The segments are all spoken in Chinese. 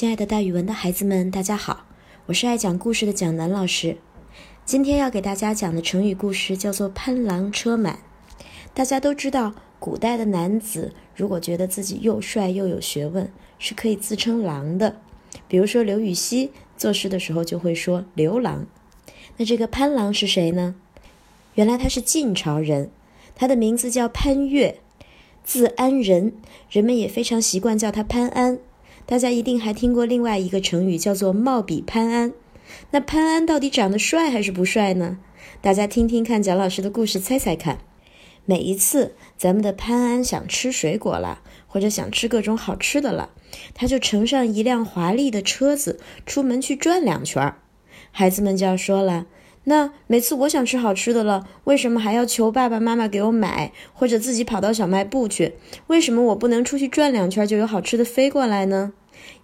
亲爱的，大语文的孩子们，大家好，我是爱讲故事的蒋楠老师。今天要给大家讲的成语故事叫做“攀狼车满”。大家都知道，古代的男子如果觉得自己又帅又有学问，是可以自称郎的。比如说刘禹锡作诗的时候就会说“刘郎”。那这个潘郎是谁呢？原来他是晋朝人，他的名字叫潘岳，字安仁，人们也非常习惯叫他潘安。大家一定还听过另外一个成语，叫做“貌比潘安”。那潘安到底长得帅还是不帅呢？大家听听看，蒋老师的故事，猜猜看。每一次咱们的潘安想吃水果了，或者想吃各种好吃的了，他就乘上一辆华丽的车子，出门去转两圈儿。孩子们就要说了：“那每次我想吃好吃的了，为什么还要求爸爸妈妈给我买，或者自己跑到小卖部去？为什么我不能出去转两圈就有好吃的飞过来呢？”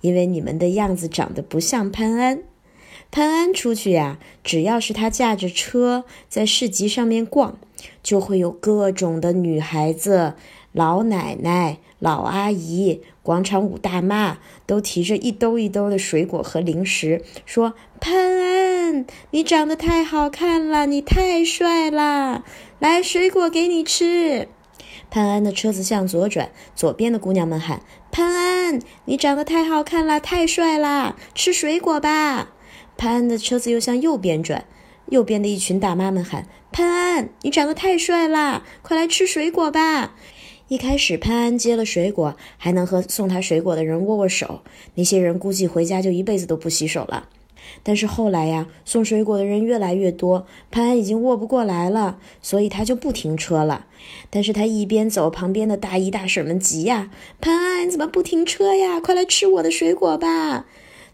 因为你们的样子长得不像潘安，潘安出去呀，只要是他驾着车在市集上面逛，就会有各种的女孩子、老奶奶、老阿姨、广场舞大妈都提着一兜一兜的水果和零食，说：“潘安，你长得太好看了，你太帅了，来，水果给你吃。”潘安的车子向左转，左边的姑娘们喊：“潘安，你长得太好看了，太帅了，吃水果吧。”潘安的车子又向右边转，右边的一群大妈们喊：“潘安，你长得太帅了，快来吃水果吧。”一开始，潘安接了水果，还能和送他水果的人握握手，那些人估计回家就一辈子都不洗手了。但是后来呀，送水果的人越来越多，潘安已经握不过来了，所以他就不停车了。但是他一边走，旁边的大姨大婶们急呀：“潘安，你怎么不停车呀？快来吃我的水果吧！”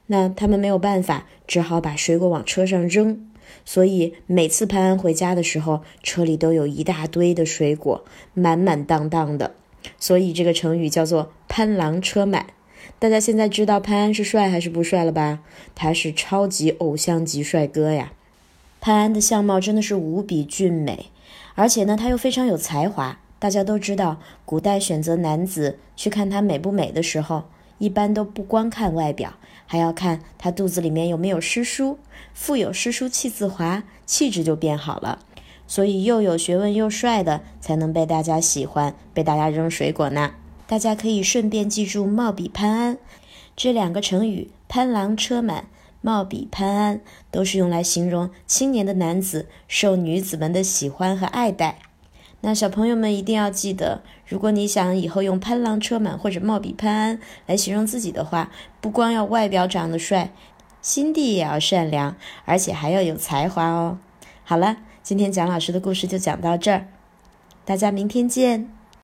那他们没有办法，只好把水果往车上扔。所以每次潘安回家的时候，车里都有一大堆的水果，满满当当的。所以这个成语叫做“潘郎车满”。大家现在知道潘安是帅还是不帅了吧？他是超级偶像级帅哥呀！潘安的相貌真的是无比俊美，而且呢，他又非常有才华。大家都知道，古代选择男子去看他美不美的时候，一般都不光看外表，还要看他肚子里面有没有诗书。腹有诗书气自华，气质就变好了。所以又有学问又帅的，才能被大家喜欢，被大家扔水果呢。大家可以顺便记住“貌比潘安”这两个成语，“潘郎车满”“貌比潘安”都是用来形容青年的男子受女子们的喜欢和爱戴。那小朋友们一定要记得，如果你想以后用“潘郎车满”或者“貌比潘安”来形容自己的话，不光要外表长得帅，心地也要善良，而且还要有才华哦。好了，今天蒋老师的故事就讲到这儿，大家明天见。